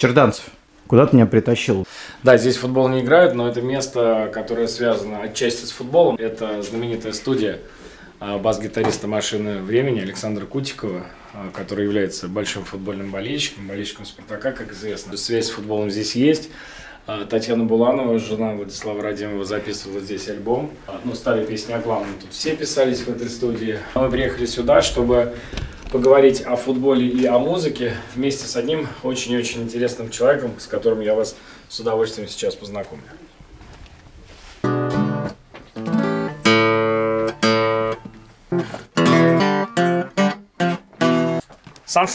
Черданцев, куда ты меня притащил? Да, здесь футбол не играют, но это место, которое связано отчасти с футболом. Это знаменитая студия а, бас-гитариста «Машины времени» Александра Кутикова, а, который является большим футбольным болельщиком, болельщиком «Спартака», как известно. Связь с футболом здесь есть. А, Татьяна Буланова, жена Владислава Радимова, записывала здесь альбом. Ну, старые песни о главном тут все писались в этой студии. Мы приехали сюда, чтобы поговорить о футболе и о музыке вместе с одним очень-очень интересным человеком, с которым я вас с удовольствием сейчас познакомлю. Сан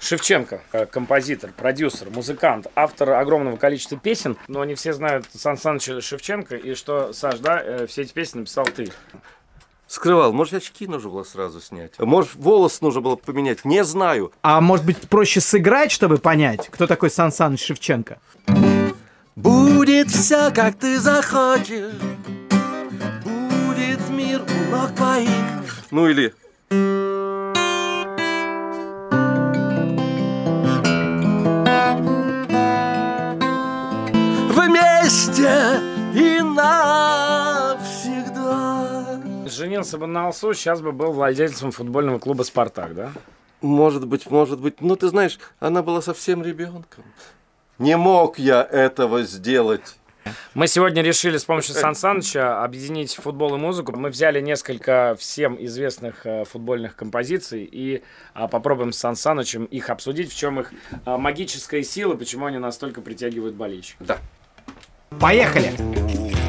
Шевченко, э, композитор, продюсер, музыкант, автор огромного количества песен, но не все знают Сан Шевченко, и что, Саш, да, э, все эти песни написал ты. Скрывал. Может, очки нужно было сразу снять. Может, волос нужно было поменять. Не знаю. А может быть, проще сыграть, чтобы понять, кто такой Сан Саныч Шевченко? Будет все, как ты захочешь. Будет мир у ног твоих. Ну или... Вместе Женился бы на Алсу, сейчас бы был владельцем футбольного клуба «Спартак», да? Может быть, может быть. Ну, ты знаешь, она была совсем ребенком. Не мог я этого сделать. Мы сегодня решили с помощью Сан Саныча объединить футбол и музыку. Мы взяли несколько всем известных э, футбольных композиций и а, попробуем с Сан Санычем их обсудить, в чем их а, магическая сила, почему они настолько притягивают болельщиков. Да. Поехали! Бля.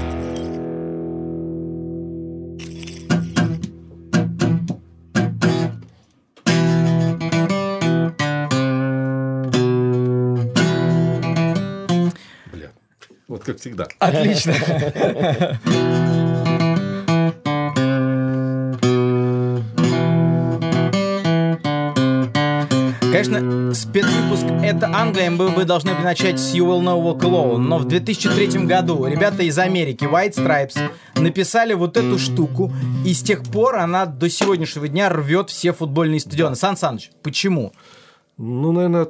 Как всегда. Отлично. Конечно, спецвыпуск «Это Англия» мы бы должны бы начать с «You Will Know Walk Alone», но в 2003 году ребята из Америки, White Stripes, написали вот эту штуку, и с тех пор она до сегодняшнего дня рвет все футбольные стадионы. Сан Саныч, почему? Ну, наверное,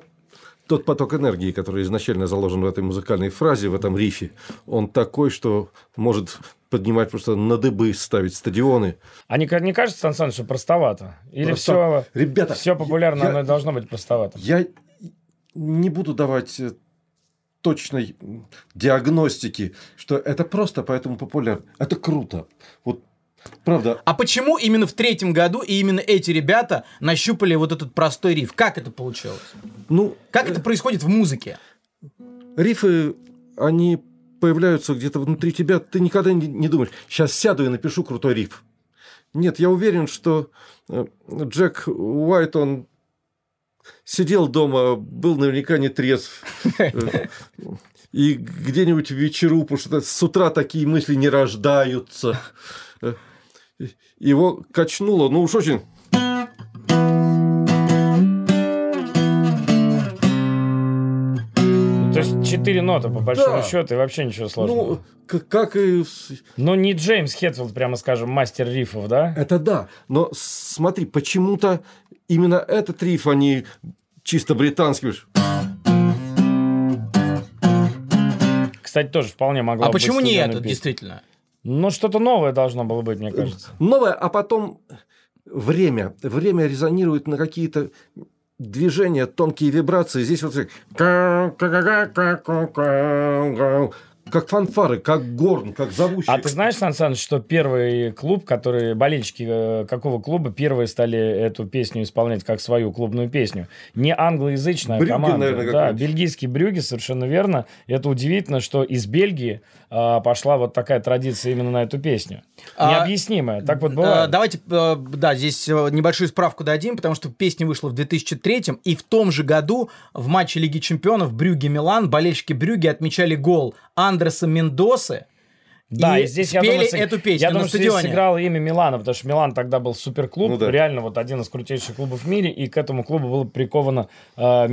тот поток энергии, который изначально заложен в этой музыкальной фразе, в этом рифе, он такой, что может поднимать просто на дыбы, ставить стадионы. А не, не кажется, Сан Саныч, что простовато? Или Просто- все, Ребята, все популярно, я- оно должно быть простовато? Я не буду давать э, точной диагностики, что это просто поэтому популярно. Это круто. Вот правда, А почему именно в третьем году и именно эти ребята нащупали вот этот простой риф? Как это получилось? ну, Как это происходит в музыке? рифы, они появляются где-то внутри тебя, ты никогда не, думаешь, сейчас сяду и напишу крутой риф. Нет, я уверен, что э, Джек Уайт, он сидел дома, был наверняка не трезв. Э, И где-нибудь вечеру, потому что с утра такие мысли не рождаются. Его качнуло, ну уж очень Ну, То есть четыре ноты, по большому Да. счету, и вообще ничего сложного. Ну, к- как и... с- Ну, не Джеймс Хетфилд, прямо скажем, мастер рифов, да? Это да. Но смотри, почему-то именно этот риф, а не чисто британский. Кстати, тоже вполне могла А быть почему не студийная это, песня. действительно? Ну, что-то новое должно было быть, мне кажется. Новое, а потом время. Время резонирует на какие-то движения, тонкие вибрации. Здесь вот как фанфары, как горн, как зовущий. А ты знаешь, Сан Саныч, что первый клуб, который, болельщики э, какого клуба первые стали эту песню исполнять как свою клубную песню? Не англоязычная Брюгге, команда. наверное, да, бельгийский Брюги, совершенно верно. И это удивительно, что из Бельгии пошла вот такая традиция именно на эту песню. А, Необъяснимая. Так вот Э, бывает. Давайте, э, да, здесь э, небольшую справку дадим, потому что песня вышла в 2003 и в том же году в матче Лиги Чемпионов Брюги-Милан болельщики Брюги отмечали гол Андреса Мендосы. Да, и и здесь я спели думаю, сыг- эту песню я на думаю, что здесь стадионе. сыграло имя Милана, потому что Милан тогда был суперклуб, Ну да. реально вот один из крутейших клубов в мире, и к этому клубу было приковано э,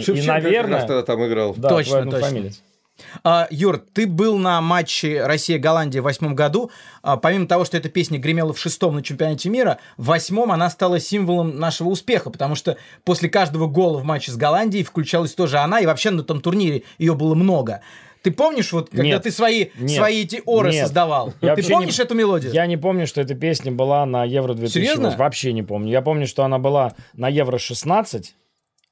и, наверное, Шевченко и, наверное, как раз тогда там играл. да, Точно, точно. однофамилец. А, Юр, ты был на матче Россия-Голландия в восьмом году. А, помимо того, что эта песня гремела в шестом на чемпионате мира, в восьмом она стала символом нашего успеха, потому что после каждого гола в матче с Голландией включалась тоже она, и вообще на том турнире ее было много. Ты помнишь, вот когда Нет. ты свои, Нет. свои эти оры Нет. создавал? Я ты помнишь не- эту мелодию? Я не помню, что эта песня была на Евро 2008. Серьезно? Вообще не помню. Я помню, что она была на Евро 16.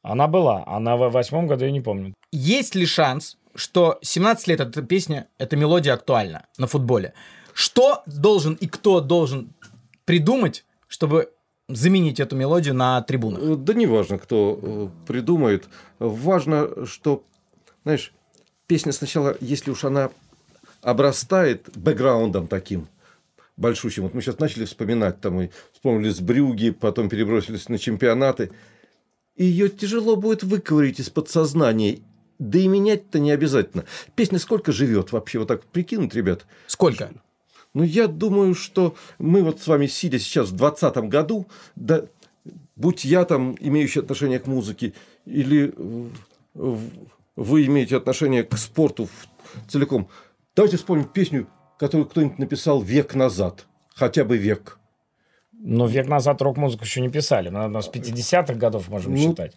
Она была, а на восьмом году я не помню. Есть ли шанс, что 17 лет эта песня, эта мелодия актуальна на футболе? Что должен и кто должен придумать, чтобы заменить эту мелодию на трибунах? Э, Да не важно, кто э, придумает. Важно, что, знаешь, песня сначала, если уж она обрастает бэкграундом таким большущим. Вот мы сейчас начали вспоминать, там мы вспомнили с Брюги, потом перебросились на чемпионаты. Ее тяжело будет выковырить из подсознания. Да и менять-то не обязательно. Песня сколько живет вообще? Вот так прикинуть, ребят. Сколько? Ну, я думаю, что мы вот с вами, сидя сейчас в 2020 году, да, будь я там, имеющий отношение к музыке, или вы имеете отношение к спорту целиком, давайте вспомним песню, которую кто-нибудь написал век назад. Хотя бы век. Но век назад рок-музыку еще не писали. Мы наверное, с 50-х годов можем Ну, считать.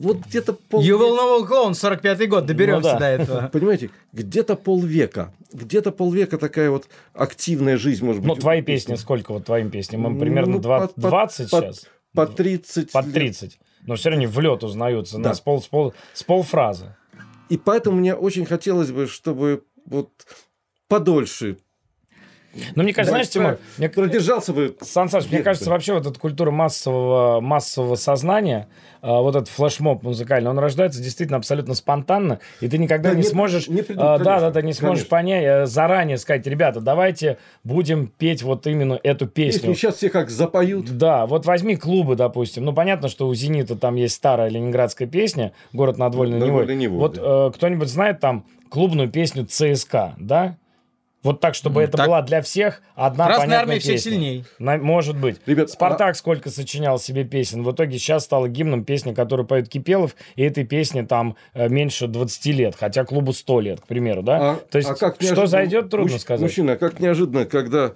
Вот где-то пол... You will know clown, 45-й год, доберемся Ну да. до этого. Понимаете, где-то полвека. Где-то полвека такая вот активная жизнь, может быть. Ну, твои песни сколько вот твоим песням? Мы примерно Ну, два- под- под- 20 под- сейчас? По 30 Под лет. 30. Но все равно в лед узнаются Да. на с, пол, с, пол, с полфразы. И поэтому мне очень хотелось бы, чтобы вот подольше Но мне кажется, знаешь, Тимур, мне, продержался бы. Сан Саныч, мне кажется, вообще вот эта культура массового, массового сознания, а, вот этот флешмоб музыкальный, он рождается действительно абсолютно спонтанно, и ты никогда Да, не, не- сможешь, не придумать, а, да, конечно, да, да, не сможешь конечно. понять, э, заранее сказать, ребята, давайте будем петь вот именно эту песню. Если сейчас все как запоют. Да, вот возьми клубы, допустим. Ну, понятно, что у «Зенита» там есть старая ленинградская песня «Город над Вольной Над Невой». Вольной Невой, Вот да. э, кто-нибудь знает там клубную песню ЦСКА, да? Вот так, чтобы Ну, это так. была для всех одна Красная понятная армия всех песня. сильней. На- может быть. Ребят, а Спартак сколько сочинял себе песен. В итоге сейчас стала гимном песня, которую поет Кипелов, и этой песне там э, меньше 20 лет, хотя клубу 100 лет, к примеру, да? А- То есть, а как что неожиданно- зайдет, трудно Мужч- сказать. Мужчина, а как неожиданно, когда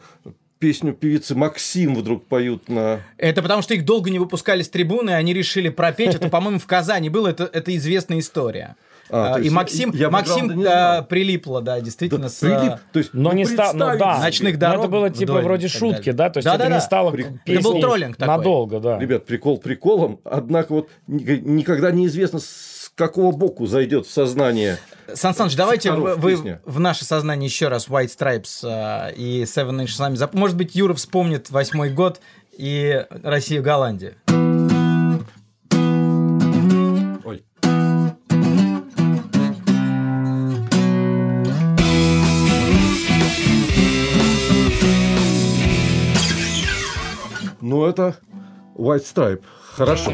песню певицы Максим вдруг поют на... Это потому, что их долго не выпускали с трибуны, и они решили пропеть. Это, по-моему, в Казани было. Это, это известная история. А, А, и Максим, я Максим бэкграунда не а, знал. прилипло, да, действительно, Да, с... прилип. То есть, Но ну, не ста- ну да. Ночных Но дорог это было типа вдоль вроде шутки, далее. да? То есть Да-да-да. это не стало При- песней Это был троллинг такой. надолго, да. Ребят, прикол приколом, однако вот ни- никогда неизвестно, с какого боку зайдет в сознание. Сан Саныч, давайте вы, вы в наше сознание еще раз White Stripes а, и Seven сами. зап- Может быть, Юра вспомнит восьмой год и Россию-Голландию. Ну, это White Stripe. Хорошо.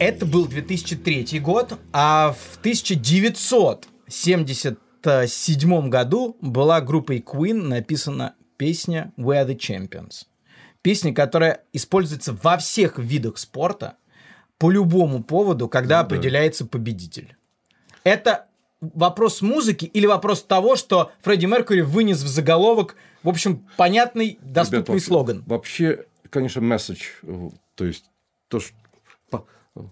Это был 2003 год, а в 1977 году была группой Queen написана песня We Are The Champions. Песня, которая используется во всех видах спорта по любому поводу, когда определяется победитель. Это вопрос музыки или вопрос того, что Фредди Меркьюри вынес в заголовок, в общем, понятный, доступный Ребят, вообще- слоган. Вообще, конечно, месседж, э, то есть то, что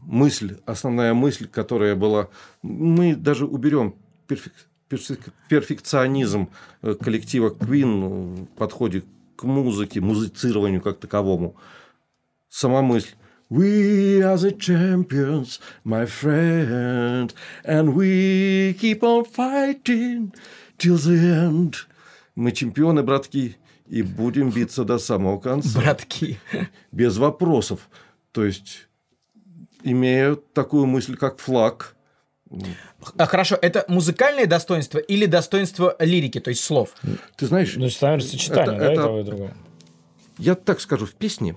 мысль, основная мысль, которая была, мы даже уберем перфек- перфек- перфекционизм э, коллектива Queen в подходе к музыке, музицированию как таковому. Сама мысль. We are the champions, my friend, and we keep on fighting till the end. Мы чемпионы, братки, и будем биться до самого конца. Братки. Без вопросов. То есть, имея такую мысль, как флаг, А, хорошо, это музыкальное достоинство или достоинство лирики, то есть слов? ты знаешь, Ну, наверное, сочетание, Это- да, это- этого и другого. я так скажу, в песне,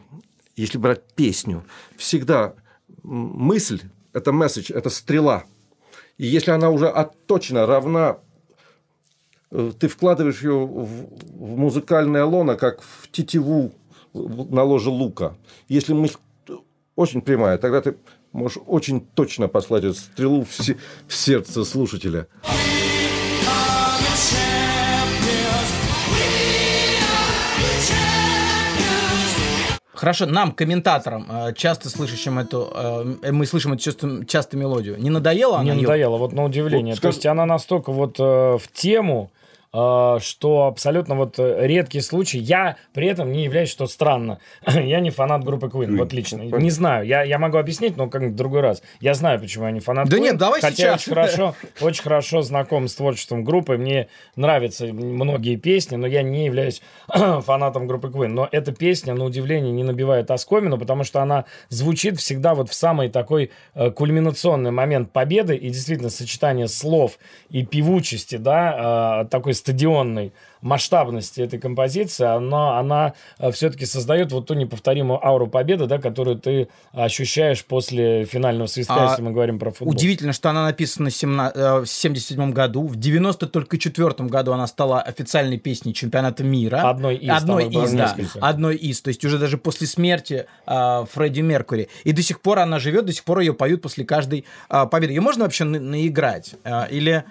если брать песню, всегда мысль – это месседж, это стрела. И если она уже отточена, равна, э, ты вкладываешь ее в, в музыкальное лоно, как в тетиву на ложе лука. Если мысль очень прямая. Тогда ты можешь очень точно послать эту стрелу в, в сердце слушателя. Хорошо, нам, комментаторам, э, часто слышащим эту, э, мы слышим эту часто, часто мелодию, не надоело она? Не надоело, вот на удивление. Вот То скаж- есть она настолько вот э, в тему, что абсолютно вот э, редкий случай. Я при этом не являюсь, что странно. я не фанат группы Queen, Queen. вот лично. Не знаю, я, я могу объяснить, но как-нибудь в другой раз. Я знаю, почему я не фанат Да Queen, нет, давай хотя сейчас. очень хорошо, очень хорошо знаком с творчеством группы. Мне нравятся многие песни, но я не являюсь фанатом группы Queen. Но эта песня, на удивление, не набивает оскомину, потому что она звучит всегда вот в самый такой э, кульминационный момент победы, и действительно сочетание слов и певучести, да, э, такой стадионной масштабности этой композиции, она, она все-таки создает вот ту неповторимую ауру победы, да, которую ты ощущаешь после финального свистка, А если мы говорим про футбол. Удивительно, что она написана э, в 77 году. В 94 году она стала официальной песней чемпионата мира. Одной из, Одной из, да. несколько. Одной из. То есть уже даже после смерти э, Фредди Меркури. И до сих пор она живет, до сих пор ее поют после каждой э, победы. Ее можно вообще на- наиграть? Э, или...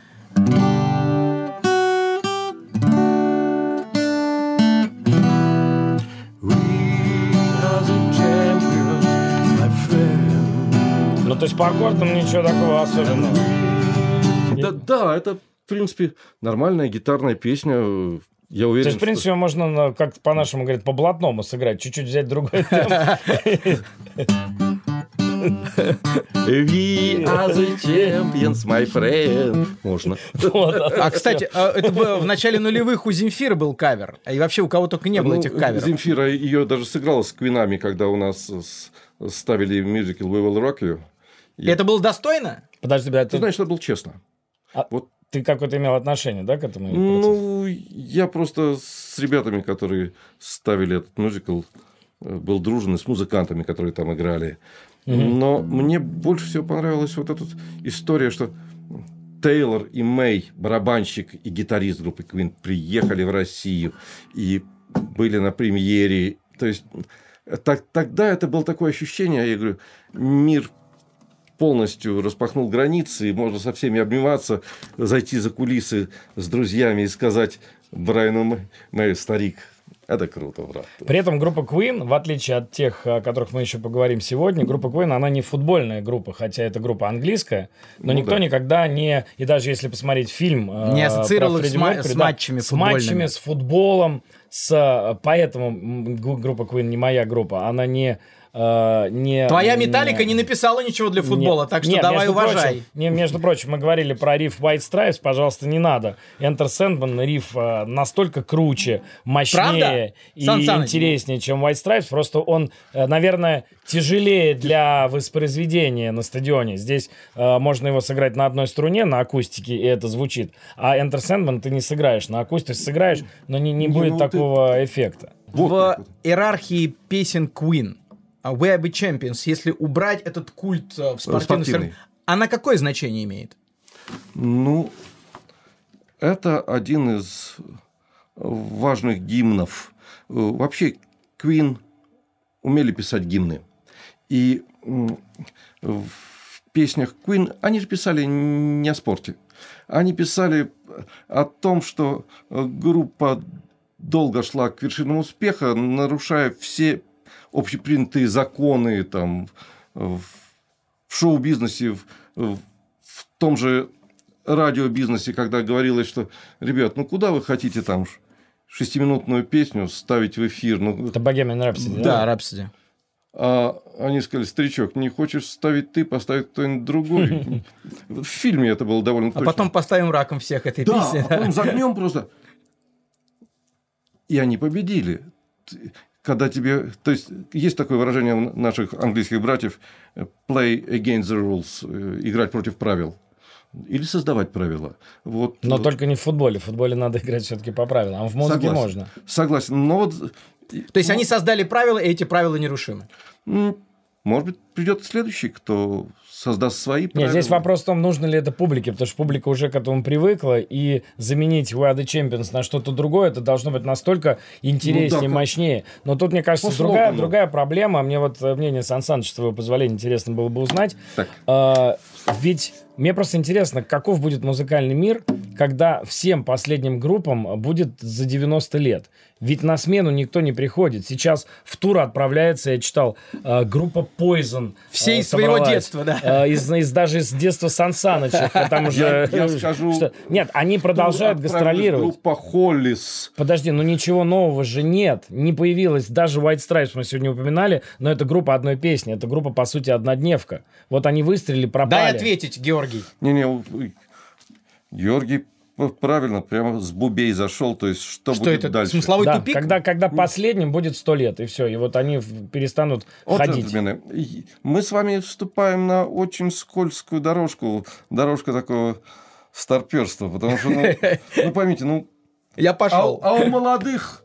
есть по аккордам ничего такого особенного. Да, да, это, в принципе, нормальная гитарная песня. Я уверен, То есть, в принципе, можно, на- как по-нашему говорят, по блатному сыграть, чуть-чуть взять другой темп. We are the champions, my friend. Можно. А, кстати, э, это было в начале нулевых у Земфира был кавер. И вообще у кого только не было Ну, этих каверов. Земфира ее даже сыграла с Квинами, когда у нас ставили мюзикл We Will Rock You. И это было достойно? Подожди, блядь, Ты ты, знаешь, это было честно. А- Вот, ты какое-то имел отношение, да, к этому? процессу? ну, я просто с ребятами, которые ставили этот мюзикл, э, был дружен и с музыкантами, которые там играли. Но мне больше всего понравилась вот эта история, что Тейлор и Мэй, барабанщик и гитарист группы Queen, приехали в Россию и были на премьере. То есть так, тогда это было такое ощущение, я говорю, мир полностью распахнул границы, и можно со всеми обниматься, зайти за кулисы с друзьями и сказать Брайану Мэй, Мэй, старик, это круто, брат. При этом группа Queen, в отличие от тех, о которых мы еще поговорим сегодня, группа Queen, она не футбольная группа, хотя это группа английская, но Ну никто да. никда не, и даже если посмотреть фильм... э, Не ассоциировал их с ма- с да, матчами с футбольными. матчами, с футболом, с, э, поэтому группа Queen не моя группа, она не... э, не Твоя не- металлика не написала ничего для футбола, Нет, так что нет, давай между уважай. прочим, не, между прочим, мы говорили про риф White Stripes, пожалуйста, не надо. Enter Sandman риф э, настолько круче, мощнее Правда? и Сан Саныч? интереснее, чем White Stripes. Просто он, э, наверное, тяжелее для воспроизведения на стадионе. Здесь э, можно его сыграть на одной струне, на акустике, и это звучит. А Enter Sandman ты не сыграешь на акустике, сыграешь, но не, не Не, будет ну ты- такого эффекта. Вот в вот. иерархии песен Queen а, We Are The Champions, если убрать этот культ э, в спортивных Спортивный. она какое значение имеет? Ну, это один из важных гимнов. Э, Вообще, Queen умели писать гимны. И в песнях Queen они же писали не о спорте. Они писали о том, что э, группа долго шла к вершинам успеха, нарушая все общепринятые законы там, в шоу-бизнесе, в, в- том же радиобизнесе, когда говорилось, что, ребят, ну куда вы хотите там шестиминутную песню ставить в эфир? Ну, Это Bohemian Rhapsody, Да, Рапсоди. а они сказали, старичок, не хочешь ставить ты, поставить кто-нибудь другой. В фильме это было довольно А точно. потом поставим раком всех этой Да, песни. а потом загнем просто. И они победили. Когда тебе... То есть, есть такое выражение у наших английских братьев э, play against the rules, э, играть против правил. Или создавать правила. Вот, Но э, только не в футболе. В футболе надо играть все-таки по правилам. А в музыке согласен. можно. Согласен. Но вот... То есть они создали правила, и эти правила нерушимы. может быть, придет следующий, кто создаст свои Нет, правила. здесь вопрос в том, нужно ли это публике, потому что публика уже к этому привыкла, и заменить We Are The Champions на что-то другое, это должно быть настолько интереснее, Ну да, мощнее. Но тут, мне кажется, другая, слогану. другая проблема. Мне вот э, мнение Сан Саныча, с твоего позволения, интересно было бы узнать. Так. А, ведь мне просто интересно, каков будет музыкальный мир, когда всем последним группам будет за 90 лет. Ведь на смену никто не приходит. Сейчас в тур отправляется, я читал, э, группа Poison. Все э, из своего детства, да. Э, из, из- даже из детства Сан Саныча. Там уже... Я- я скажу, что- Нет, они продолжают гастролировать. Группа Холлис. Подожди, ну ничего нового же нет. Не появилось. Даже White Stripes мы сегодня упоминали, но это группа одной песни. Это группа, по сути, однодневка. Вот они выстрелили, пропали. Дай ответить, Георгий. Не-не, у- ой, Георгий правильно, прямо с бубей зашел, то есть что, Что будет это, дальше? смысловой Да, тупик? когда, когда последним будет сто лет, и все. И вот они перестанут Вот, ходить. джентльмены, мы с вами вступаем на очень скользкую дорожку, дорожка такого старперства, потому что, ну, ну поймите, ну, Я а, пошел. а у молодых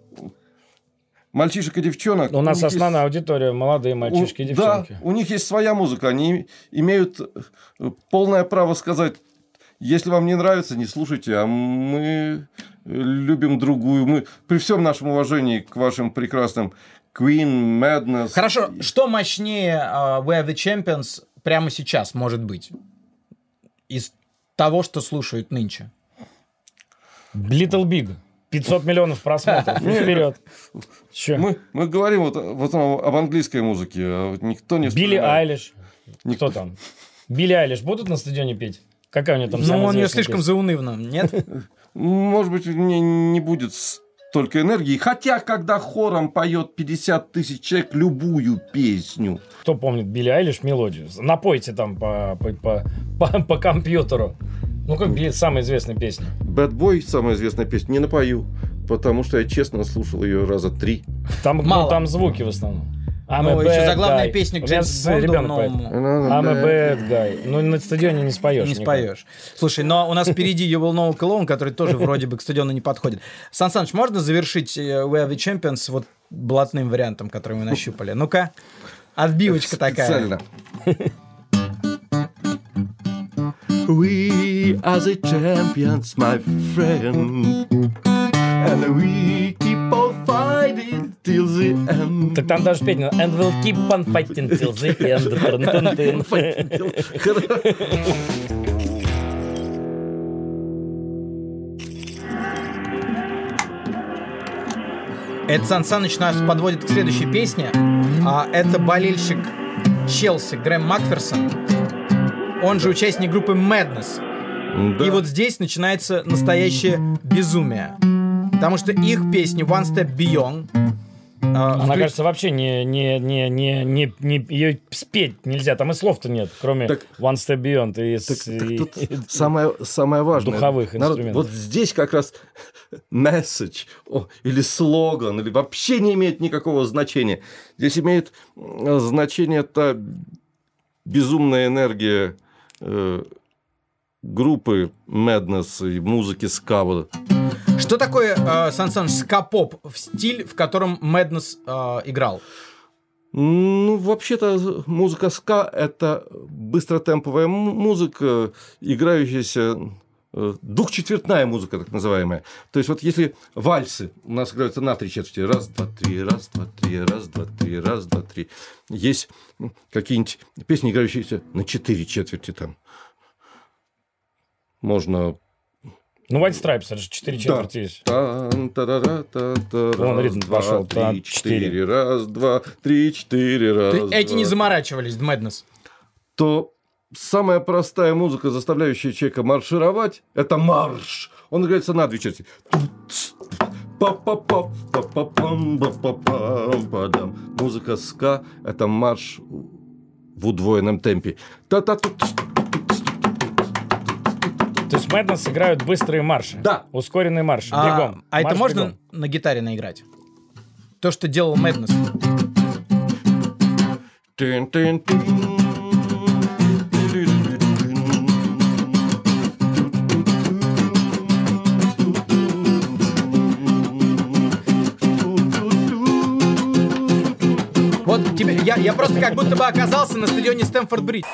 мальчишек и девчонок... У нас них есть- основная аудитория молодые мальчишки и у- девчонки. Да, у них есть своя музыка, они имеют э, полное право сказать, если вам не нравится, не слушайте, а мы любим другую. Мы при всем нашем уважении к вашим прекрасным Queen, Madness. Хорошо, что мощнее а, We Are The Champions прямо сейчас может быть? Из того, что слушают нынче. Little Big. 500 миллионов просмотров. И вперед. Че? Мы, мы говорим вот, вот об английской музыке, а никто не Билли вспоминает. Айлиш. Кто там? Билли Айлиш будут на стадионе петь? Какая у нее там Ну, самая он ее известная слишком песня? заунывно, нет? Может быть, не, не будет столько энергии. Хотя, когда хором поет 50 тысяч человек любую песню, Кто помнит Билли Айлиш мелодию? Напойте там по, по, по, по- по компьютеру. Ну, как самая известная песня. Bad Boy, самая известная песня, не напою, потому что я честно слушал ее раза три. Там, ну, Мало. там звуки в основном. I'm Ну, a еще заглавная guy. песня к Джеймсу Бонду новому. I'm a bad guy. Ну, на стадионе не споешь. Не никак. споешь. Слушай, но у нас впереди You Will Know Cologne, который тоже вроде бы к стадиону не подходит. Сан Саныч, можно завершить э, We Are The Champions вот блатным вариантом, который мы нащупали? Ну-ка, отбивочка такая. Специально. We are the champions, my friend. And we keep on fighting till the end. Так там даже петь надо. And we'll keep on fighting till the end. Это Сан Саныч нас подводит к следующей песне. А, это болельщик Челси Грэм Макферсон. Он же участник группы Madness. Да. И вот здесь начинается настоящее безумие. Потому что их песни One Step Beyond а, Она, вклю- кажется, вообще не, не, не, не, не, не ее спеть нельзя. Там и слов-то нет, кроме Так- One Step Beyond и, с- Так, так и- тут самое, самое важное. Духовых Народ, инструментов. Вот здесь как раз месседж или слоган, или вообще не имеет никакого значения. Здесь имеет э, значение та безумная энергия э, группы Madness и музыки Скава. Что такое, э, Сан Саныч, ска-поп в стиль, в котором Madness э, играл? Ну, вообще-то музыка ска – это быстротемповая музыка, играющаяся э, двухчетвертная музыка, так называемая. То есть вот если вальсы у нас играются на три четверти, раз, два, три, раз, два, три, раз, два, три, раз, два, три. Есть какие-нибудь песни, играющиеся на четыре четверти там. Можно Ну, White Stripes, это же 4 четверти есть. Раз, ритм два, пошел. три, Тан, четыре. четыре. Раз, два, три, четыре. Раз, Ты- Эти не заморачивались, Madness. то самая простая музыка, заставляющая человека маршировать, это марш. Он играется на две части. Музыка ска – это марш в удвоенном темпе. та та тут То есть Madness играют быстрые марши. Да. Ускоренный марш. А, Бегом. а это Марш можно бегом. на гитаре наиграть? То, что делал Madness. Вот тебе, Я, я просто как будто бы оказался на стадионе Стэнфорд Бридж.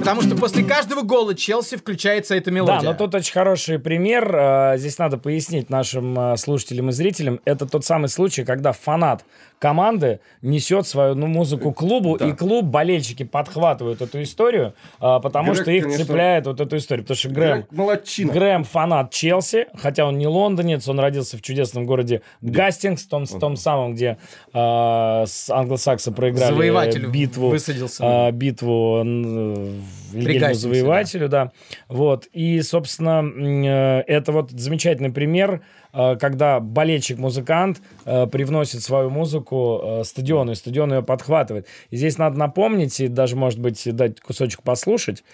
Потому что после каждого гола Челси включается эта мелодия. Да, но тут очень хороший пример. э, Здесь надо пояснить нашим э, слушателям и зрителям. Это тот самый случай, когда фанат команды несет свою ну, музыку клубу, и клуб, болельщики подхватывают эту историю, э, потому Грег, что их конечно, цепляет вот эту историю. Потому что Грэм, Грег молодчина. Грэм фанат Челси, хотя он не лондонец, он родился в чудесном городе Гастингс, том, том самом, где э, с англосаксы проиграли Завоеватель битву, высадился. э, битву Гастингсе, Завоевателю, да. Вот. И, собственно, э, это вот замечательный пример, э, когда болельщик-музыкант э, привносит свою музыку э, стадиону, и стадион ее подхватывает. И здесь надо напомнить, и даже, может быть, дать кусочек послушать.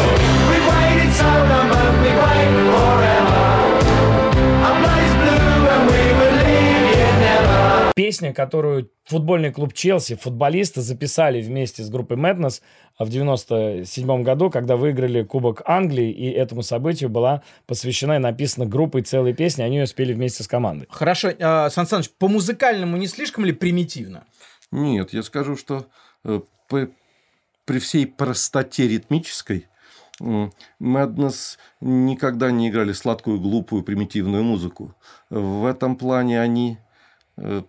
Песня, которую футбольный клуб Челси, футболисты записали вместе с группой Madness в 97 году, когда выиграли Кубок Англии, и этому событию была посвящена и написана группой целая песня, они ее спели вместе с командой. Хорошо, э, Сан Саныч, по музыкальному не слишком ли примитивно? Нет, я скажу, что э, по- при всей простоте ритмической Madness никогда не играли сладкую, глупую, примитивную музыку. В этом плане они, э,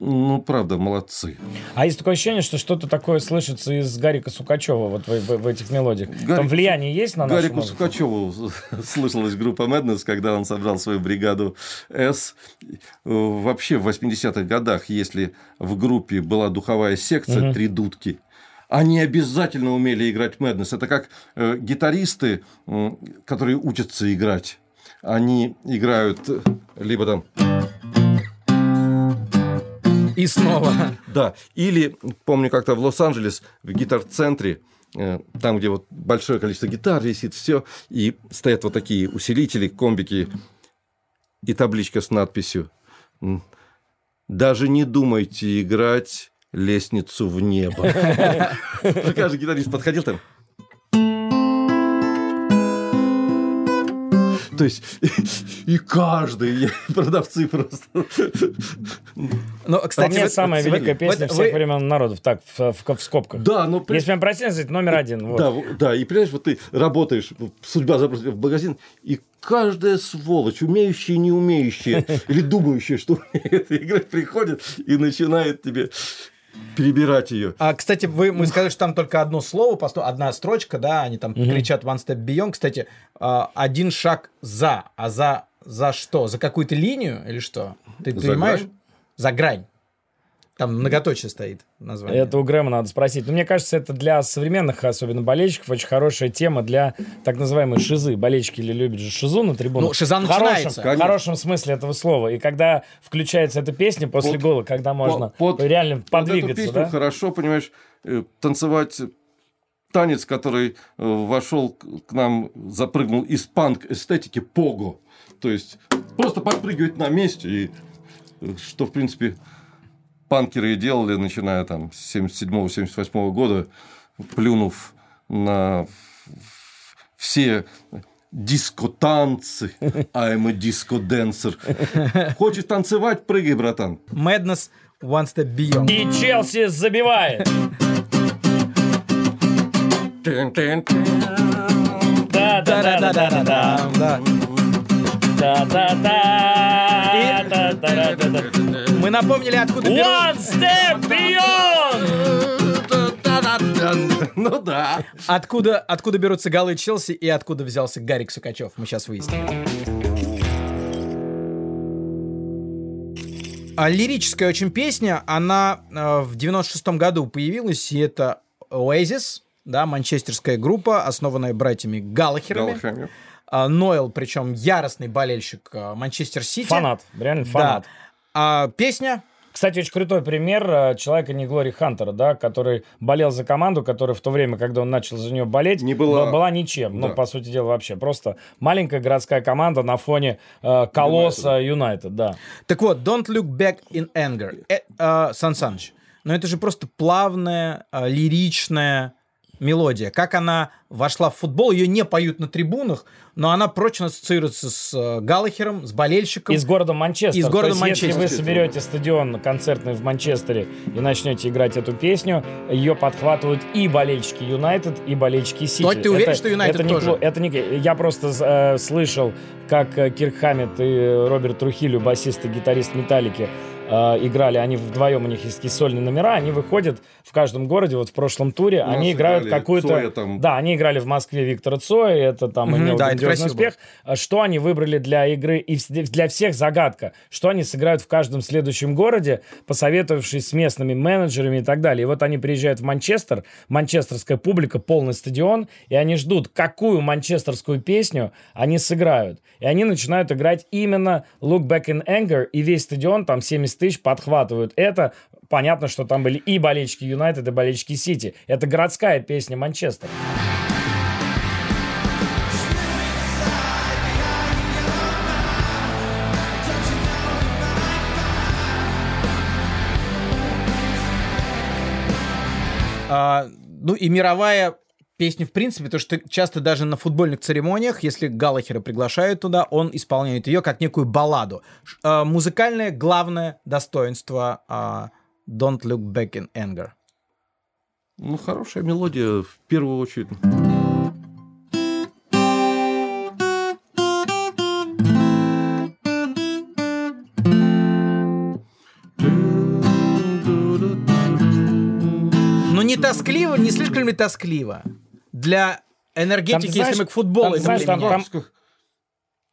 ну, правда, молодцы. А есть такое ощущение, что что-то такое слышится из Гарика Сукачева вот в, в- в этих мелодиях. Там Гарик- влияние есть на нашу Гарику музыку? Сукачеву слышалась группа Madness, когда он собрал свою бригаду С. Э, Вообще в 80-х годах, если в группе была духовая секция, три дудки, они обязательно умели играть Madness. Это как э, гитаристы, м, которые учатся играть. Они играют э, либо там И снова. Да, или помню как-то в Лос-Анджелес в гитар-центре, э, там, где вот большое количество гитар висит, все, и стоят вот такие усилители, комбики и табличка с надписью «Даже не думайте играть лестницу в небо». Каждый гитарист подходил там, То есть и каждый, и продавцы просто. Но, По кстати, мне, вы- самая великая песня всех вы- времен народов. Так, в, в- в скобках. Да, но при- Если прям простите, сказать, номер один. вот. Да, да, и понимаешь, вот ты работаешь, судьба забросила в магазин, и каждая сволочь, умеющая и не умеющая, или думающая, что умеет играть, приходит и начинает тебе перебирать ее. А, кстати, вы, мы сказали, что там только одно слово, посто- одна строчка, да, они там кричат one step beyond. Кстати, а, один шаг за, а за, за что? За какую-то линию или что? Ты За понимаешь? грань? За грань. Там многоточие стоит название. Это у Грэма надо спросить. Но мне кажется, это для современных, особенно болельщиков, очень хорошая тема для так называемой шизы. Болельщики ли любят же шизу на трибунах. Ну, шиза в хорошем, начинается. в хорошем смысле этого слова. И когда включается эта песня после Под- гола, когда можно Под- реально под эту подвигаться, песню да? хорошо, понимаешь, э, танцевать танец, который э, вошел к нам, запрыгнул из панк-эстетики пого. То есть просто подпрыгивать на месте, и э, что, в принципе, панкеры и делали, начиная там с 77-78 года, плюнув на все диско-танцы, I'm a disco-dancer. Хочешь танцевать, прыгай, братан. Madness one step beyond. И Челси забивает. Да-да-да-да-да-да. Да. Да-да-да. Мы напомнили, откуда. One step beyond! Ну да. Откуда, откуда берутся голы Челси и откуда взялся Гарик Сукачев? Мы сейчас выясним. А лирическая очень песня, она э, в 96-м году появилась, и это Oasis, да, манчестерская группа, основанная братьями Галлахерами. Галахами. А, Ноэл, причем яростный болельщик э, Манчестер Сити. Фанат, реально Да. фанат. А песня Кстати, очень крутой пример э, человека не Глори Хантера, да, который болел за команду, которая в то время, когда он начал за нее болеть, Не была- была ничем. Ну, Да. по сути дела, вообще. Просто маленькая городская команда на фоне э, Колосса Юнайтед, да. Так вот, Don't Look Back in Anger. Э, э, Сан Саныч, но это же просто плавная, э, лиричная мелодия, как она вошла в футбол, ее не поют на трибунах, но она прочно ассоциируется с э, Галлахером, с болельщиком. Из города Манчестер. Из города есть, Манчестер. Если вы соберете стадион концертный в Манчестере и начнете играть эту песню, ее подхватывают и болельщики Юнайтед, и болельщики Сити. Есть ты уверен, Это- что Юнайтед это не тоже? Это не... Я просто э, слышал, как э, Кирк Хаммет и Роберт Трухилю, басист и гитарист Металлики, э, играли. Они вдвоем, у них есть такие сольные номера. Они выходят в каждом городе, вот в прошлом туре, У нас они играют какую-то... Там. Да, они играли в Москве Виктора Цоя, это там Мгм, имел да, это грандиозный успех. Что они выбрали для игры? И для всех загадка. Что они сыграют в каждом следующем городе, посоветовавшись с местными менеджерами и так далее. И вот они приезжают в Манчестер, манчестерская публика, полный стадион, и они ждут, какую манчестерскую песню они сыграют. И они начинают играть именно Look Back in Anger, и весь стадион, там 70 тысяч, подхватывают это. Понятно, что там были и болельщики Юнайтед, и болельщики Сити. Это городская песня Манчестера. А, ну и мировая песня в принципе, потому что часто даже на футбольных церемониях, если Галлахера приглашают туда, он исполняет ее как некую балладу. А, музыкальное главное достоинство а, Don't Look Back in Anger. Ну, хорошая мелодия, в первую очередь. Но не тоскливо, не слишком ли тоскливо? Для энергетики, Там, знаешь- если мы к футболу там, это знаешь, там- там-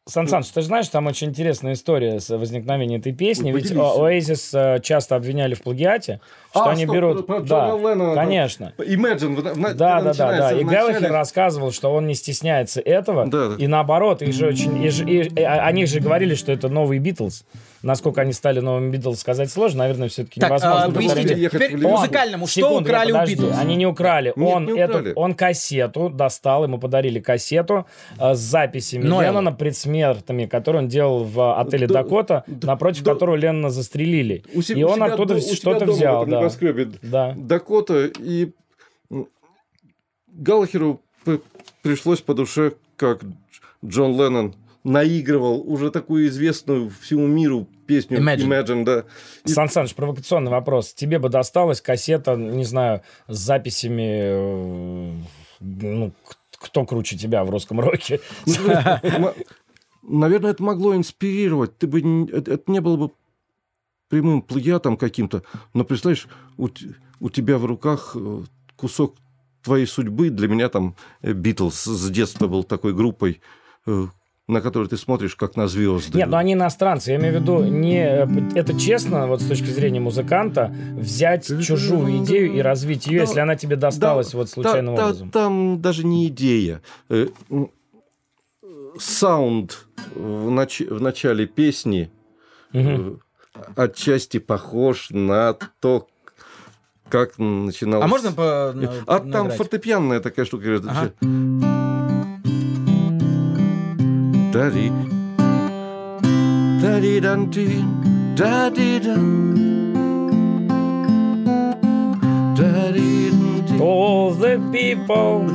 Сан Саныч, ты же знаешь, там очень интересная история с возникновением этой песни. Ой, Ведь. Oasis э, часто обвиняли в плагиате, что А, они стоп, берут... про да, Леннона. конечно. Imagine. в- Да, да, да, да. И в Галлахер начале- рассказывал, что он не стесняется этого. Да, да. И наоборот, их же очень... и и- и о них же говорили, что это новые Битлз. Насколько они стали новыми Битлз, сказать сложно. Наверное, все-таки Так, невозможно. а, говорить. поясните, ехать теперь по музыкальному, что Секунду, украли у. Битлз? Они не украли. Нет, он, не эту- украли. он кассету достал, ему подарили кассету э, с записями Ноэла. Леннона предсмертными, которую он делал в отеле Да, Дакота, да, напротив да. которого Леннона застрелили. У се- и у он себя оттуда до- у себя что-то взял. Да. Да. Дакота и Галлахеру п- пришлось по душе, как Дж- Джон Леннон наигрывал уже такую известную всему миру песню Imagine. Imagine, да. И- Сан Саныч, провокационный вопрос. Тебе бы досталась кассета, не знаю, с записями, э, ну, кто круче тебя в русском роке? Наверное, это могло инспирировать. Ты бы это не было бы прямым плагиатом каким-то, но представляешь, у, у тебя в руках э, кусок твоей судьбы. Для меня там Битлз с детства был такой группой, э, на которую ты смотришь как на звезды. Нет, ну они иностранцы. Я имею в виду, не, это честно, вот с точки зрения музыканта, взять чужую идею и развить ее, Да, если она тебе досталась Да, вот случайным та- та- образом. Там даже не идея. Э, Саунд в, нач- в начале песни э, отчасти похож на то, как начиналось. А можно по... А на- там фортепианная такая штука. Ага. Дади-дан. Дари-дан-тин. All the people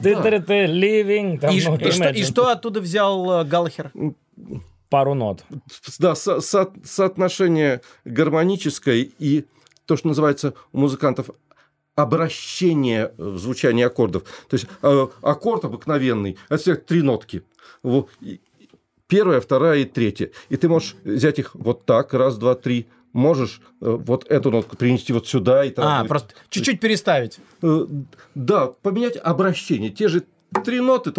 ты-ты-ты, living. Там, И, ну, и что, и что оттуда взял э, Галлахер? Пару нот. Да, со- со- соотношение гармоническое и то, что называется у музыкантов обращение в звучании аккордов. То есть э, аккорд обыкновенный, это всех три нотки. Первая, вторая и третья. И ты можешь взять их вот так, раз, два, три. Можешь э, вот эту нотку принести вот сюда. И там А, просто чуть-чуть переставить. Э, Да, поменять обращение. Те же три ноты,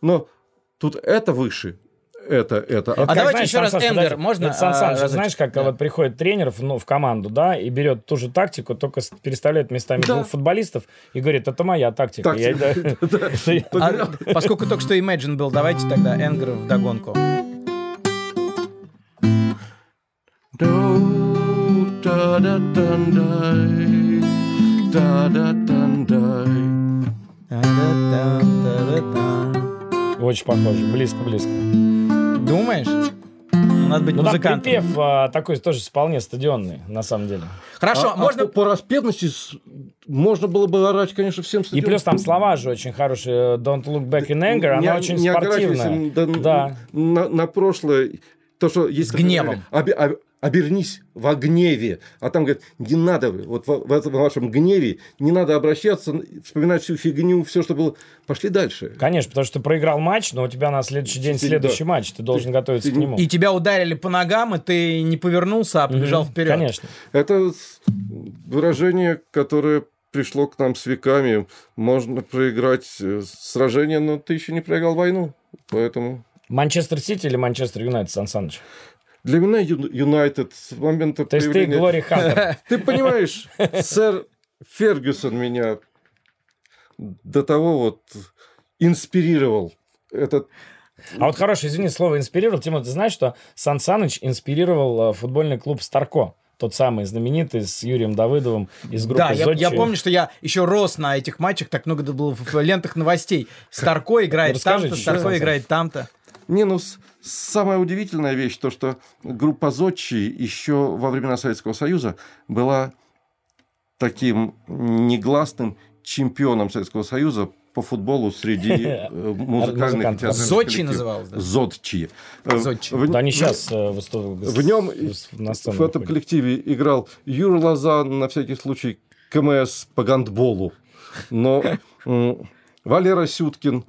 но тут это выше, это, это. А Как, давайте знаешь, еще раз Сан Энгер, подожди. можно, Это Сан а, Саныч, разочек? знаешь, как Да. вот приходит тренер в, ну, в команду, да, и берет ту же тактику, только переставляет местами Да. двух футболистов и говорит, это моя тактика. А, поскольку только что Imagine был, давайте тогда Энгер в догонку. Очень похоже, близко-близко. Думаешь? надо быть Ну, там музыкантом. припев а, такой тоже вполне стадионный, на самом деле. Хорошо, А- а можно... по, по распевности с- можно было бы орать, конечно, всем И стадионам. плюс там слова же очень хорошие. Don't look back in anger, она Не- очень не спортивная. да, Да. На, на прошлое, то, что есть... С гневом. Оби- об- обернись во гневе. А там говорят, не надо, вот в, в этом вашем гневе не надо обращаться, вспоминать всю фигню, все, что было. Пошли дальше. Конечно, потому что ты проиграл матч, но у тебя на следующий день Ты- следующий да. матч, ты должен готовиться ты к нему. И тебя ударили по ногам, и ты не повернулся, а побежал Мгм, вперед. Конечно. Это выражение, которое пришло к нам с веками. Можно проиграть э, сражение, но ты еще не проиграл войну. Поэтому Манчестер Сити или Манчестер Юнайтед, Сан Саныч? Для меня Юнайтед с момента То есть ты появления... Глори Хантер. Ты понимаешь, сэр Фергюсон меня до того вот инспирировал. Это А вот хорошее, извини, слово инспирировал. Тима, ты знаешь, что Сан Саныч инспирировал э, футбольный клуб Старко? Тот самый знаменитый с Юрием Давыдовым из группы Да, я, я помню, что я еще рос на этих матчах, так много было в, лентах новостей. Старко играет Ну, там-то, Старко играет там-то. Не, ну, самая удивительная вещь, то, что группа Зодчи еще во времена Советского Союза была таким негласным чемпионом Советского Союза по футболу среди э, музыкальных и Зодчи коллективов. называлось, да? Зодчи. Э, Зодчи. в- Да они сейчас э, выступают. В нем на сцену в этом коллективе играл Юра Лозан, на всякий случай КМС по гандболу. Но Валера Сюткин, э,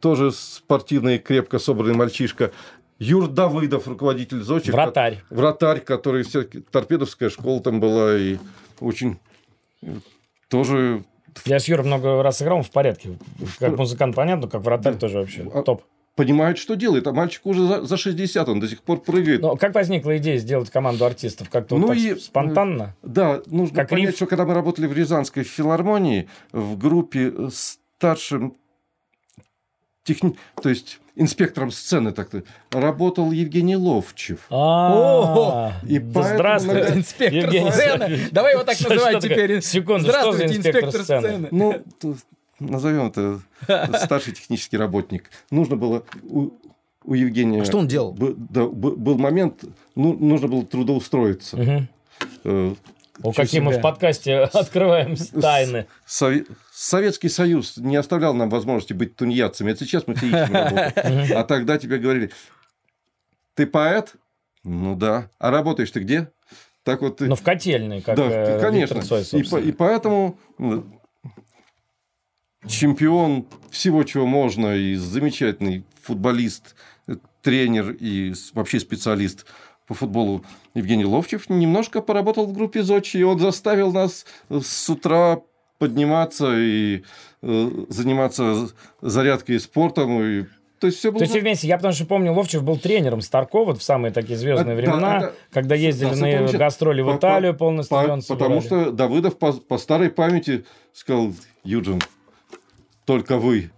тоже спортивный, крепко собранный мальчишка. Юр Давыдов, руководитель Зочи. Вратарь. Вратарь, который все торпедовская школа там была и очень э, тоже Я с Юрой много раз играл, он в порядке. Как музыкант, понятно, как вратарь тоже вообще А- топ. понимает, что делает. А мальчик уже за, за 60, он до сих пор прыгает. Но как возникла идея сделать команду артистов? Как-то Ну вот и, спонтанно? Да, нужно Как понять, риф. что когда мы работали в Рязанской филармонии, в группе э, старшим техни... то есть инспектором сцены так-то, работал Евгений Ловчев. А, И да поэтому здравствуй. иногда Инспектор Евгений сцены. Давай его так Что- называть теперь. Секунду, что за Здравствуйте, инспектор сцены? Ну, назовем это старший технический работник. Нужно было у, у Евгения... А что он делал? Б- да, б- был момент, ну, нужно было трудоустроиться. Мгм. Э, О, какие мы себе. в подкасте открываем тайны. Сове- Советский Союз не оставлял нам возможности быть тунеядцами. Это сейчас мы все ищем работу. А тогда тебе говорили, ты поэт? Ну да. А работаешь ты где? Так вот ты... Ну, в котельной, как да, э, конечно. Цой, и, по- и поэтому чемпион всего, чего можно, и замечательный футболист, тренер и вообще специалист по футболу Евгений Ловчев немножко поработал в группе Зочи, и он заставил нас с утра подниматься и э, заниматься зарядкой и спортом. И, то есть все было... То есть вместе, я потому что помню, Ловчев был тренером Старко вот в самые такие звездные Это- времена, это- когда ездили Да, на сотрудничество. гастроли в Италию, по- полный По- стадион потому что Давыдов по, по старой памяти сказал, Юджин, только вы.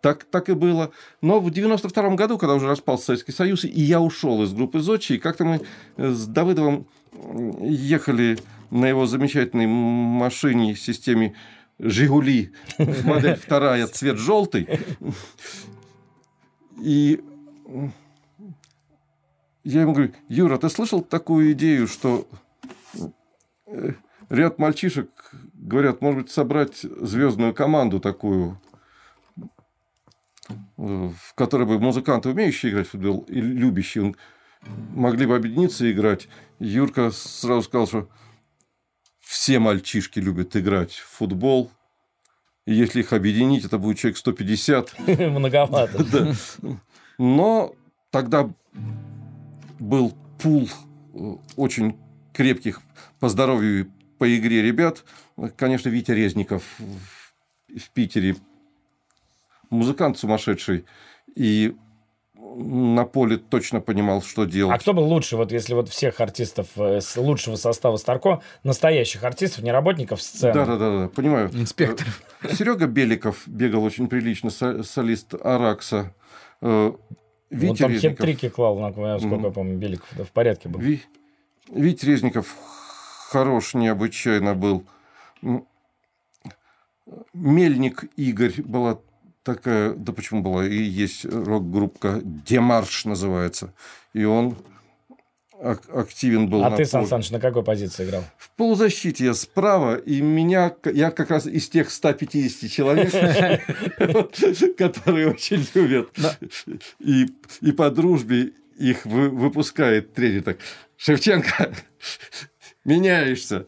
Так, так и было. Но в 92 году, когда уже распался Советский Союз, и я ушел из группы Зочи, и как-то мы э, с Давыдовым ехали на его замечательной машине системе «Жигули», модель вторая, цвет желтый. И я ему говорю, Юра, ты слышал такую идею, что э, ряд мальчишек говорят, может быть, собрать звездную команду такую, в которой бы музыканты, умеющие играть в футбол и любящие, могли бы объединиться и играть. Юрка сразу сказал, что все мальчишки любят играть в футбол. И если их объединить, это будет человек 150. Многовато. Но тогда был пул э, очень крепких по здоровью и по игре ребят. Конечно, Витя Резников в Питере музыкант сумасшедший. И на поле точно понимал, что А делать. кто был лучше, вот если вот всех артистов э, с лучшего состава Старко, настоящих артистов, не работников сцены? Да, да, да, да, понимаю. Инспектор. Серега Беликов бегал очень прилично, со- солист Аракса. Э, Он Витя там Резников. хет-трики клал, насколько я Мгм. помню, Беликов. Да, в порядке был. Ви... Витя Резников хорош необычайно был. Мельник Игорь была такая, да почему была, и есть рок-группа Демарш называется. И он ак- активен был А на ты, Сан поле. Саныч, на какой позиции играл? В полузащите я справа, и меня, я как раз из тех 150 человек, которые очень любят. И, и по дружбе их вы- выпускает тренер так. Шевченко, меняешься.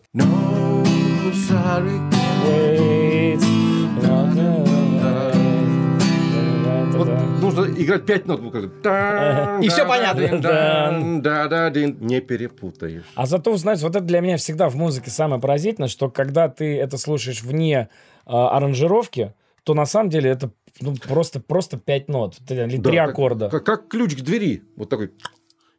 Играть пять нот. как. И всё понятно. Да-да-дин. Не перепутаешь. А зато, знаете, вот это для меня всегда в музыке самое поразительное, что когда ты это слушаешь вне а, аранжировки, то на самом деле это ну, просто, просто пять нот или Да, три так- аккорда. Как, как ключ к двери. Вот такой.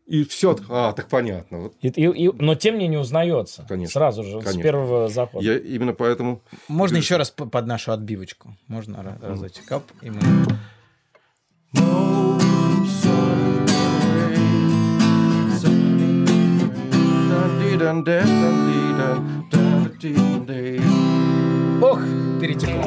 И все. А, так понятно. Вот И- и- и- но тем не не узнается. Конечно. Сразу же, вот с Конечно. первого захода. я именно поэтому Можно еще раз под нашу отбивочку? Можно ра- разочек? Оп, и мы... Ох, перетекло.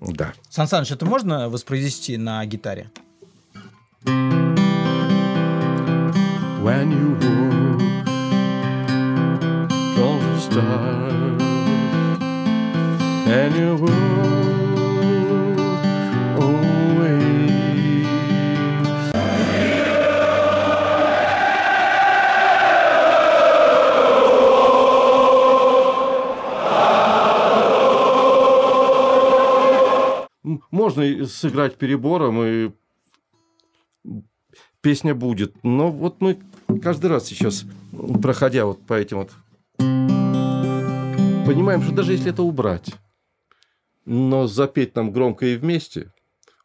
Да. Сан Саныч, это можно воспроизвести на гитаре? When you the stars and you. М, Можно сыграть перебором, и песня будет. Но вот мы каждый раз сейчас, проходя вот по этим вот, понимаем, что даже если это убрать, но запеть нам громко и вместе,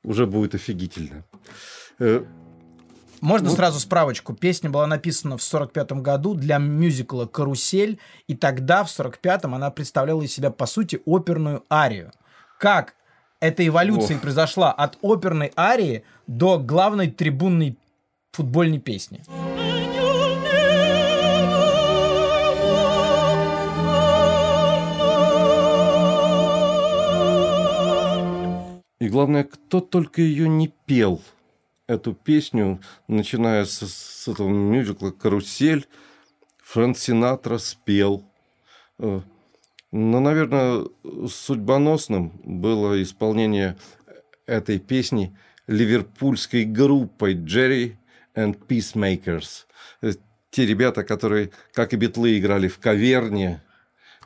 уже будет офигительно. Э, Можно Вот. сразу справочку. Песня была написана в 45 году для мюзикла «Карусель», и тогда, в 45-м, она представляла из себя, по сути, оперную арию. Как эта эволюция Ох. произошла от оперной арии до главной трибунной футбольной песни? Главное, кто только ее не пел, эту песню, начиная с, с этого мюзикла «Карусель», Фрэнк Синатра спел. Э, Но, наверное, судьбоносным было исполнение этой песни ливерпульской группой Jerry and Peacemakers. Э, Те ребята, которые, как и битлы, играли в каверне.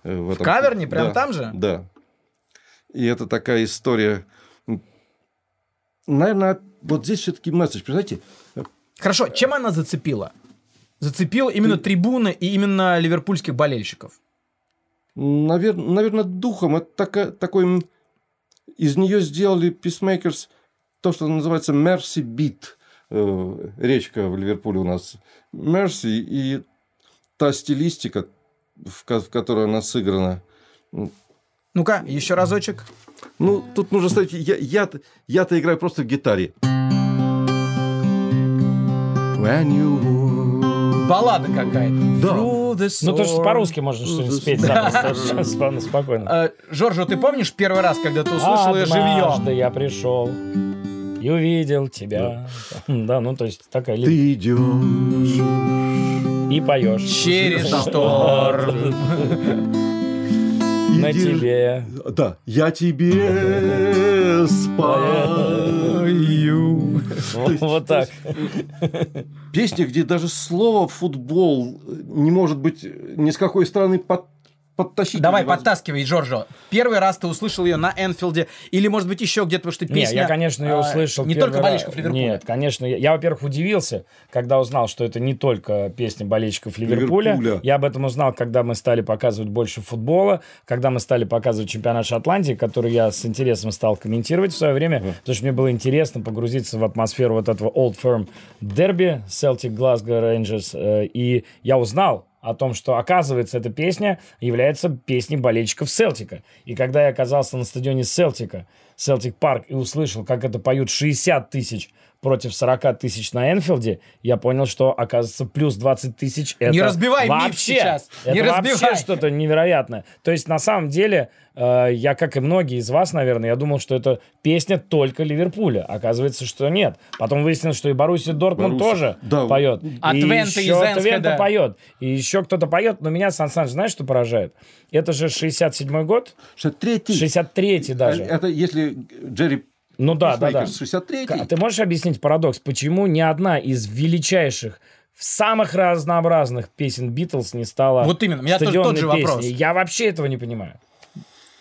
э, В, этом- каверне? Прям Да, там же? Да. И это такая история. Наверное, вот здесь все-таки месседж. Представляете, Хорошо, чем она зацепила? Зацепила именно трибуны и именно ливерпульских болельщиков. наверное, духом. Это такая- такой... Из нее сделали Peacemakers то, что называется Mercy Beat. Э, Речка в Ливерпуле у нас. Mercy и та стилистика, в которой она сыграна. Ну-ка, еще разочек. Ну, тут нужно ставить... Я, я, я-то играю просто в гитаре. When you Баллада какая-то. Да. Ну, то есть по-русски можно что-нибудь спеть запросто, спокойно, спокойно. Э, Жоржо, ты помнишь первый раз, когда ты услышал ее Однажды живьем? я пришел и увидел тебя. Да, ну, то есть такая... Ты идешь. И поешь. Через шторм. На тебе. Да. Я тебе спою. Вот так. Песня, где даже слово футбол не может быть ни с какой стороны под, подтащить. Давай, подтаскивай, Жоржо. Первый раз ты услышал ее на Энфилде, или, может быть, еще где-то, потому что Не, песня... я, конечно, ее а, услышал. Не первый только болельщиков Ливерпуля. Нет, конечно. Я, я, во-первых, удивился, когда узнал, что это не только песня болельщиков Ливерпуля. Ливерпуля. Я об этом узнал, когда мы стали показывать больше футбола, когда мы стали показывать чемпионат Шотландии, который я с интересом стал комментировать в свое время, потому что мне было интересно погрузиться в атмосферу вот этого Old Firm дерби Celtic Glasgow Rangers. э, И я узнал, о том, что, оказывается, эта песня является песней болельщиков Селтика. И когда я оказался на стадионе Селтика, Селтик Парк, и услышал, как это поют 60 тысяч против 40 тысяч на Энфилде, я понял, что, оказывается, плюс 20 тысяч это Не разбивай вообще, сейчас. Это Не вообще разбивай. что-то невероятное. То есть, на самом деле, э, я, как и многие из вас, наверное, я думал, что это песня только Ливерпуля. Оказывается, что нет. Потом выяснилось, что и Боруссия Дортмунд тоже Да. поет. А и Твенте еще из да. поет. И еще кто-то поет. Но меня, Сан Саныч, знаешь, что поражает? Это же 67-й год? 63 63-й даже. Это если Джерри Ну да, да, да. Писмейкер 63 К- Ты можешь объяснить парадокс, почему ни одна из величайших, самых разнообразных песен Битлз не стала Вот именно, у меня тоже тот же вопрос. песней? Я вообще этого не понимаю.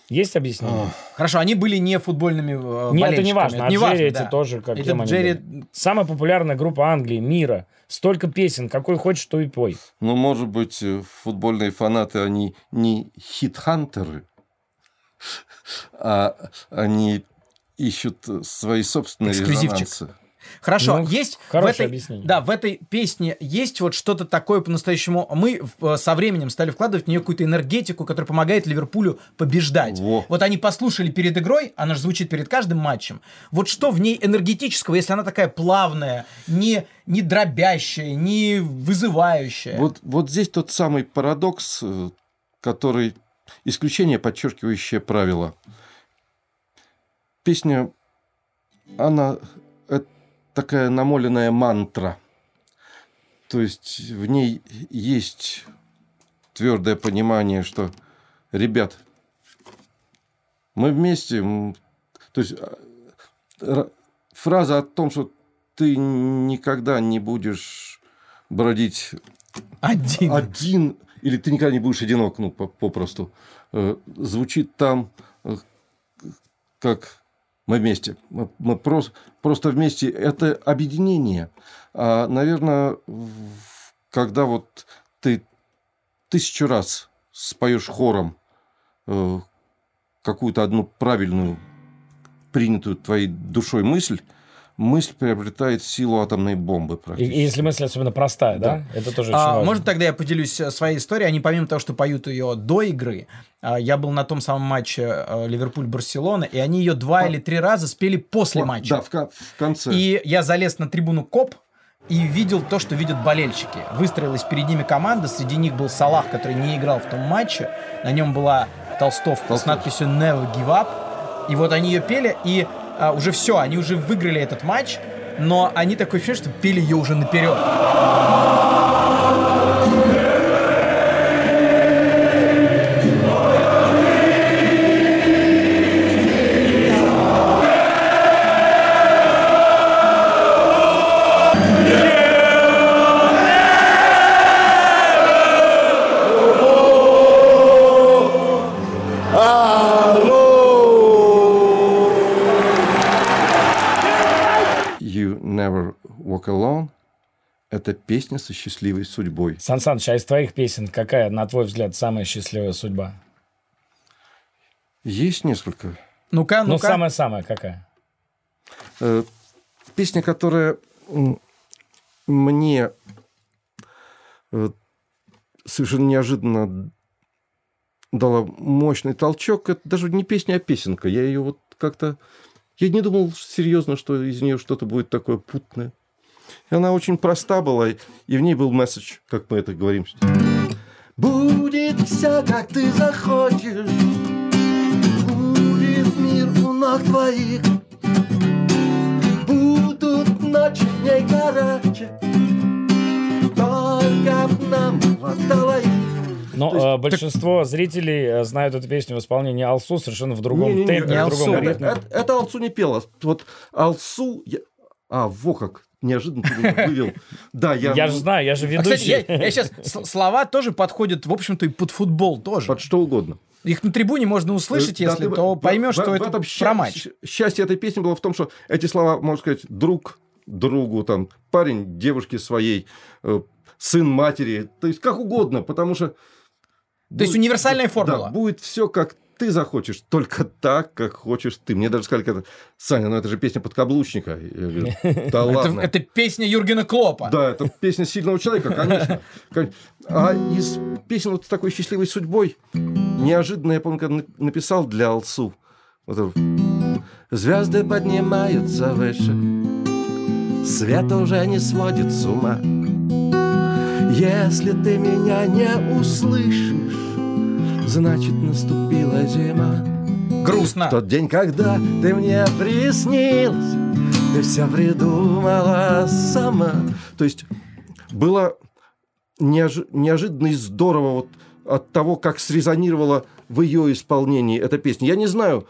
Есть объяснение? Хорошо, они были не футбольными э, Нет, это не важно. А не Джерри важно, эти да. тоже, как Это Джерри- были? Самая популярная группа Англии, мира. Столько песен, какой хочешь, то и пой. Ну, может быть, э, футбольные фанаты, они не хит-хантеры, а они ищут э, свои собственные резонансы. Хорошо, Ну, есть в этой, объяснение. да, в этой песне есть вот что-то такое по-настоящему. Мы в- со временем стали вкладывать в нее какую-то энергетику, которая помогает Ливерпулю побеждать. Во. Вот они послушали перед игрой, она же звучит перед каждым матчем. Вот что в ней энергетического, если она такая плавная, не, не дробящая, не вызывающая? Вот, вот здесь тот самый парадокс, э, который исключение, подчеркивающее правило. Песня, она э, такая намоленная мантра. То есть в ней есть твердое понимание, что, ребят, мы вместе. То есть р- фраза о том, что ты никогда не будешь бродить Один. один, или ты никогда не будешь одинок, ну, по- попросту, э, звучит там э, как мы вместе. Мы, мы прос- просто вместе. Это объединение. А, наверное, когда вот ты тысячу раз споешь хором э, какую-то одну правильную, принятую твоей душой мысль, мысль приобретает силу атомной бомбы практически. и если мысль особенно простая, да? Это тоже очень А, важно. может, тогда я поделюсь э, своей историей. Они, помимо того, что поют ее до игры, а, я был на том самом матче э, Ливерпуль-Барселона, и они ее два или три раза спели после Вот, матча. Да, в, в конце. И я залез на трибуну КОП и видел то, что видят болельщики. Выстроилась перед ними команда, среди них был Салах, который не играл в том матче. На нем была толстовка с Толстовка. надписью «Never give up». И вот они ее пели, и а, уже все, они уже выиграли этот матч, но они такое ощущение, что пели ее уже наперед. Это песня со счастливой судьбой. Сан Саныч, а из твоих песен какая, на твой взгляд, самая счастливая судьба? Есть несколько. Ну-ка, Ну, ну-ка. самая-самая какая? Э, Песня, которая мне э, совершенно неожиданно дала мощный толчок, это даже не песня, а песенка. Я ее вот как-то... Я не думал серьезно, что из нее что-то будет такое путное. И она очень проста была, и в ней был месседж, как мы это говорим. Будет все, как ты захочешь, будет мир у ног твоих, будут ночи дней короче, только б нам хватало их. Но То есть, э, так- большинство зрителей э, знают эту песню в исполнении Алсу совершенно в другом Не-не-не, темпе, не в другом Алсу. ритме. Это, это Алсу не пела. Вот Алсу... я- А, во как. Неожиданно ты меня вывел. Да, я... Я же знаю, я же А, кстати, ведущий. я, сейчас слова тоже подходят, в общем-то, и под футбол тоже. Под что угодно. Их на трибуне можно услышать, Э, да, если ты то в- поймешь, в- что в это этом про матч. Счастье этой песни было в том, что эти слова, можно сказать, друг другу, там, парень девушке своей, э, сын матери, то есть как угодно, потому что... То есть универсальная да, формула. будет все, как ты захочешь, только так, как хочешь ты. Мне даже сказали, когда, Саня, ну это же песня подкаблучника. Я говорю, да Это, ладно. это песня Юргена Клопа. Да, это песня сильного человека, конечно. Кон- А из песен вот с такой счастливой судьбой, неожиданно, я помню, когда на- написал для Алсу, вот это, звезды поднимаются выше, свет уже не сводит с ума. Если ты меня не услышишь, значит наступила зима. Грустно. В тот день, когда ты мне приснилась, ты все придумала сама. То есть было неожи- неожиданно и здорово вот от того, как срезонировала в ее исполнении эта песня. Я не знаю,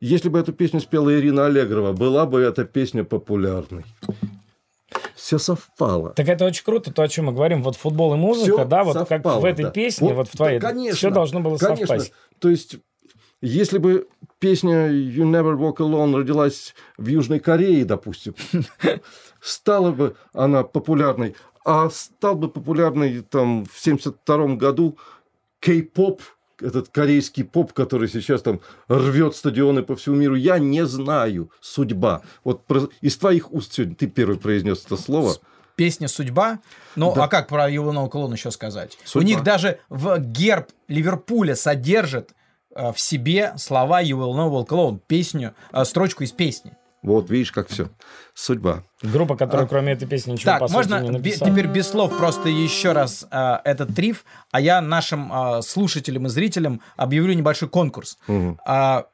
если бы эту песню спела Ирина Аллегрова, была бы эта песня популярной. Все совпало. Так это очень круто, то, о чем мы говорим. Вот футбол и музыка, Всё да, вот как совпало, в этой да. песне, вот, Вот, в твоей, да, конечно, все должно было Конечно. совпасть. То есть, если бы песня You Never Walk Alone родилась в Южной Корее, допустим, стала бы она популярной, а стал бы популярной там в 72 году кей-поп, этот корейский поп, который сейчас там рвет стадионы по всему миру, я не знаю. Судьба. Вот про- из твоих уст сегодня ты первый произнес это слово. Песня «Судьба». Ну, Да. а как про Know Cologne еще сказать? Судьба. У них даже в герб Ливерпуля содержит э, в себе слова You Will Know Will Cologne, песню, э, строчку из песни. Вот видишь, как все. Судьба. Группа, которая кроме этой песни ничего, Так, по сути, можно не бе- написала. теперь без слов просто еще раз э, этот триф, а я нашим э, слушателям и зрителям объявлю небольшой конкурс. Мгм. А,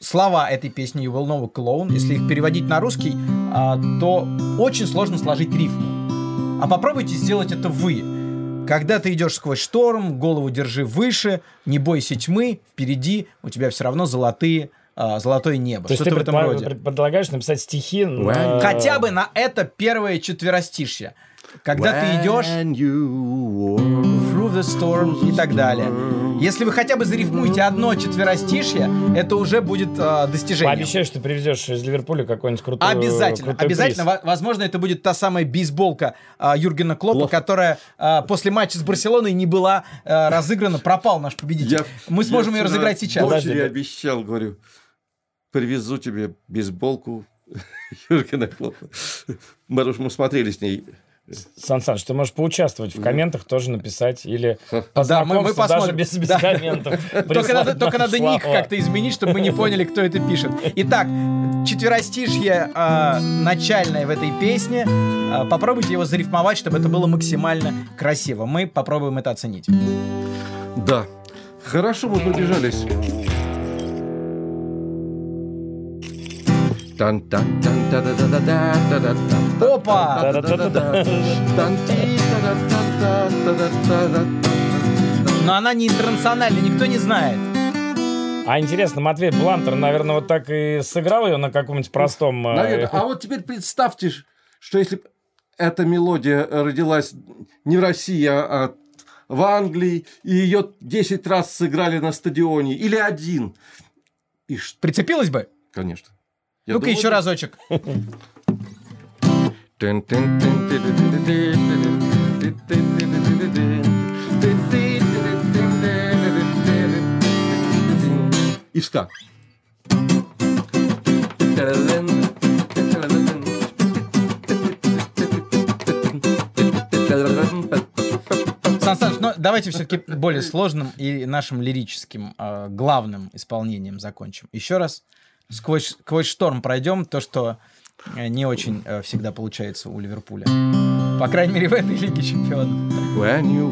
слова этой песни You Will Know Cologne, если их переводить на русский, а, то очень сложно сложить рифму. А попробуйте сделать это вы. Когда ты идешь сквозь шторм, голову держи выше, не бойся тьмы, впереди у тебя все равно золотые, а, золотое небо. То есть ты в этом роде. пред- предлагаешь написать стихи на... Хотя бы на это первое четверостишье. Когда ты идешь When you walk through the storm и так далее. Если вы хотя бы зарифмуете одно четверостишье, это уже будет а, достижением. Пообещай, что привезешь из Ливерпуля какой-нибудь крутой Обязательно, крутой обязательно. приз. Во- Возможно, это будет та самая бейсболка а, Юргена Клопа, которая а, после матча с Барселоной не была а, разыграна. Пропал наш победитель. Я- Мы сможем я ее разыграть сейчас. Дочери Подожди. обещал, говорю, привезу тебе бейсболку Юргена Клопа. Мы, мы смотрели с ней. Сан Саныч, ты можешь поучаствовать в комментах, тоже написать, или по Да, мы- мы знакомству даже посмотрим. без, без Да. комментов. Только надо, только надо ник как-то изменить, чтобы мы не поняли, кто это пишет. Итак, четверостишье а, начальное в этой песне. А, попробуйте его зарифмовать, чтобы это было максимально красиво. Мы попробуем это оценить. Да. Хорошо мы пробежались. Опа! Но она не интернациональная, никто не знает. А интересно, Матвей Блантер, наверное, вот так и сыграл ее на каком-нибудь простом... э, Наверное. А вот теперь представьте, что если эта мелодия родилась не в России, а в Англии, и ее 10 раз сыграли на стадионе, или один. И Прицепилась бы? конечно. Ну-ка еще разочек. И ска. Сан Саныч, ну давайте все-таки более сложным и нашим лирическим э, главным исполнением закончим. Еще раз сквозь, сквозь шторм пройдем то, что э, не очень э, всегда получается у Ливерпуля. По крайней мере, в этой Лиге Чемпионов. When you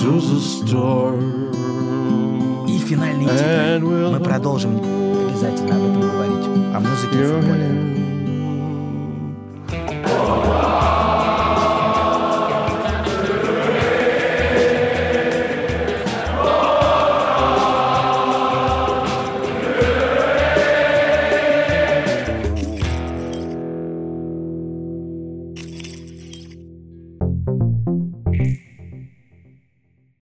through the storm, И финальные титры. We'll Мы продолжим обязательно об этом говорить. О музыке и футболе.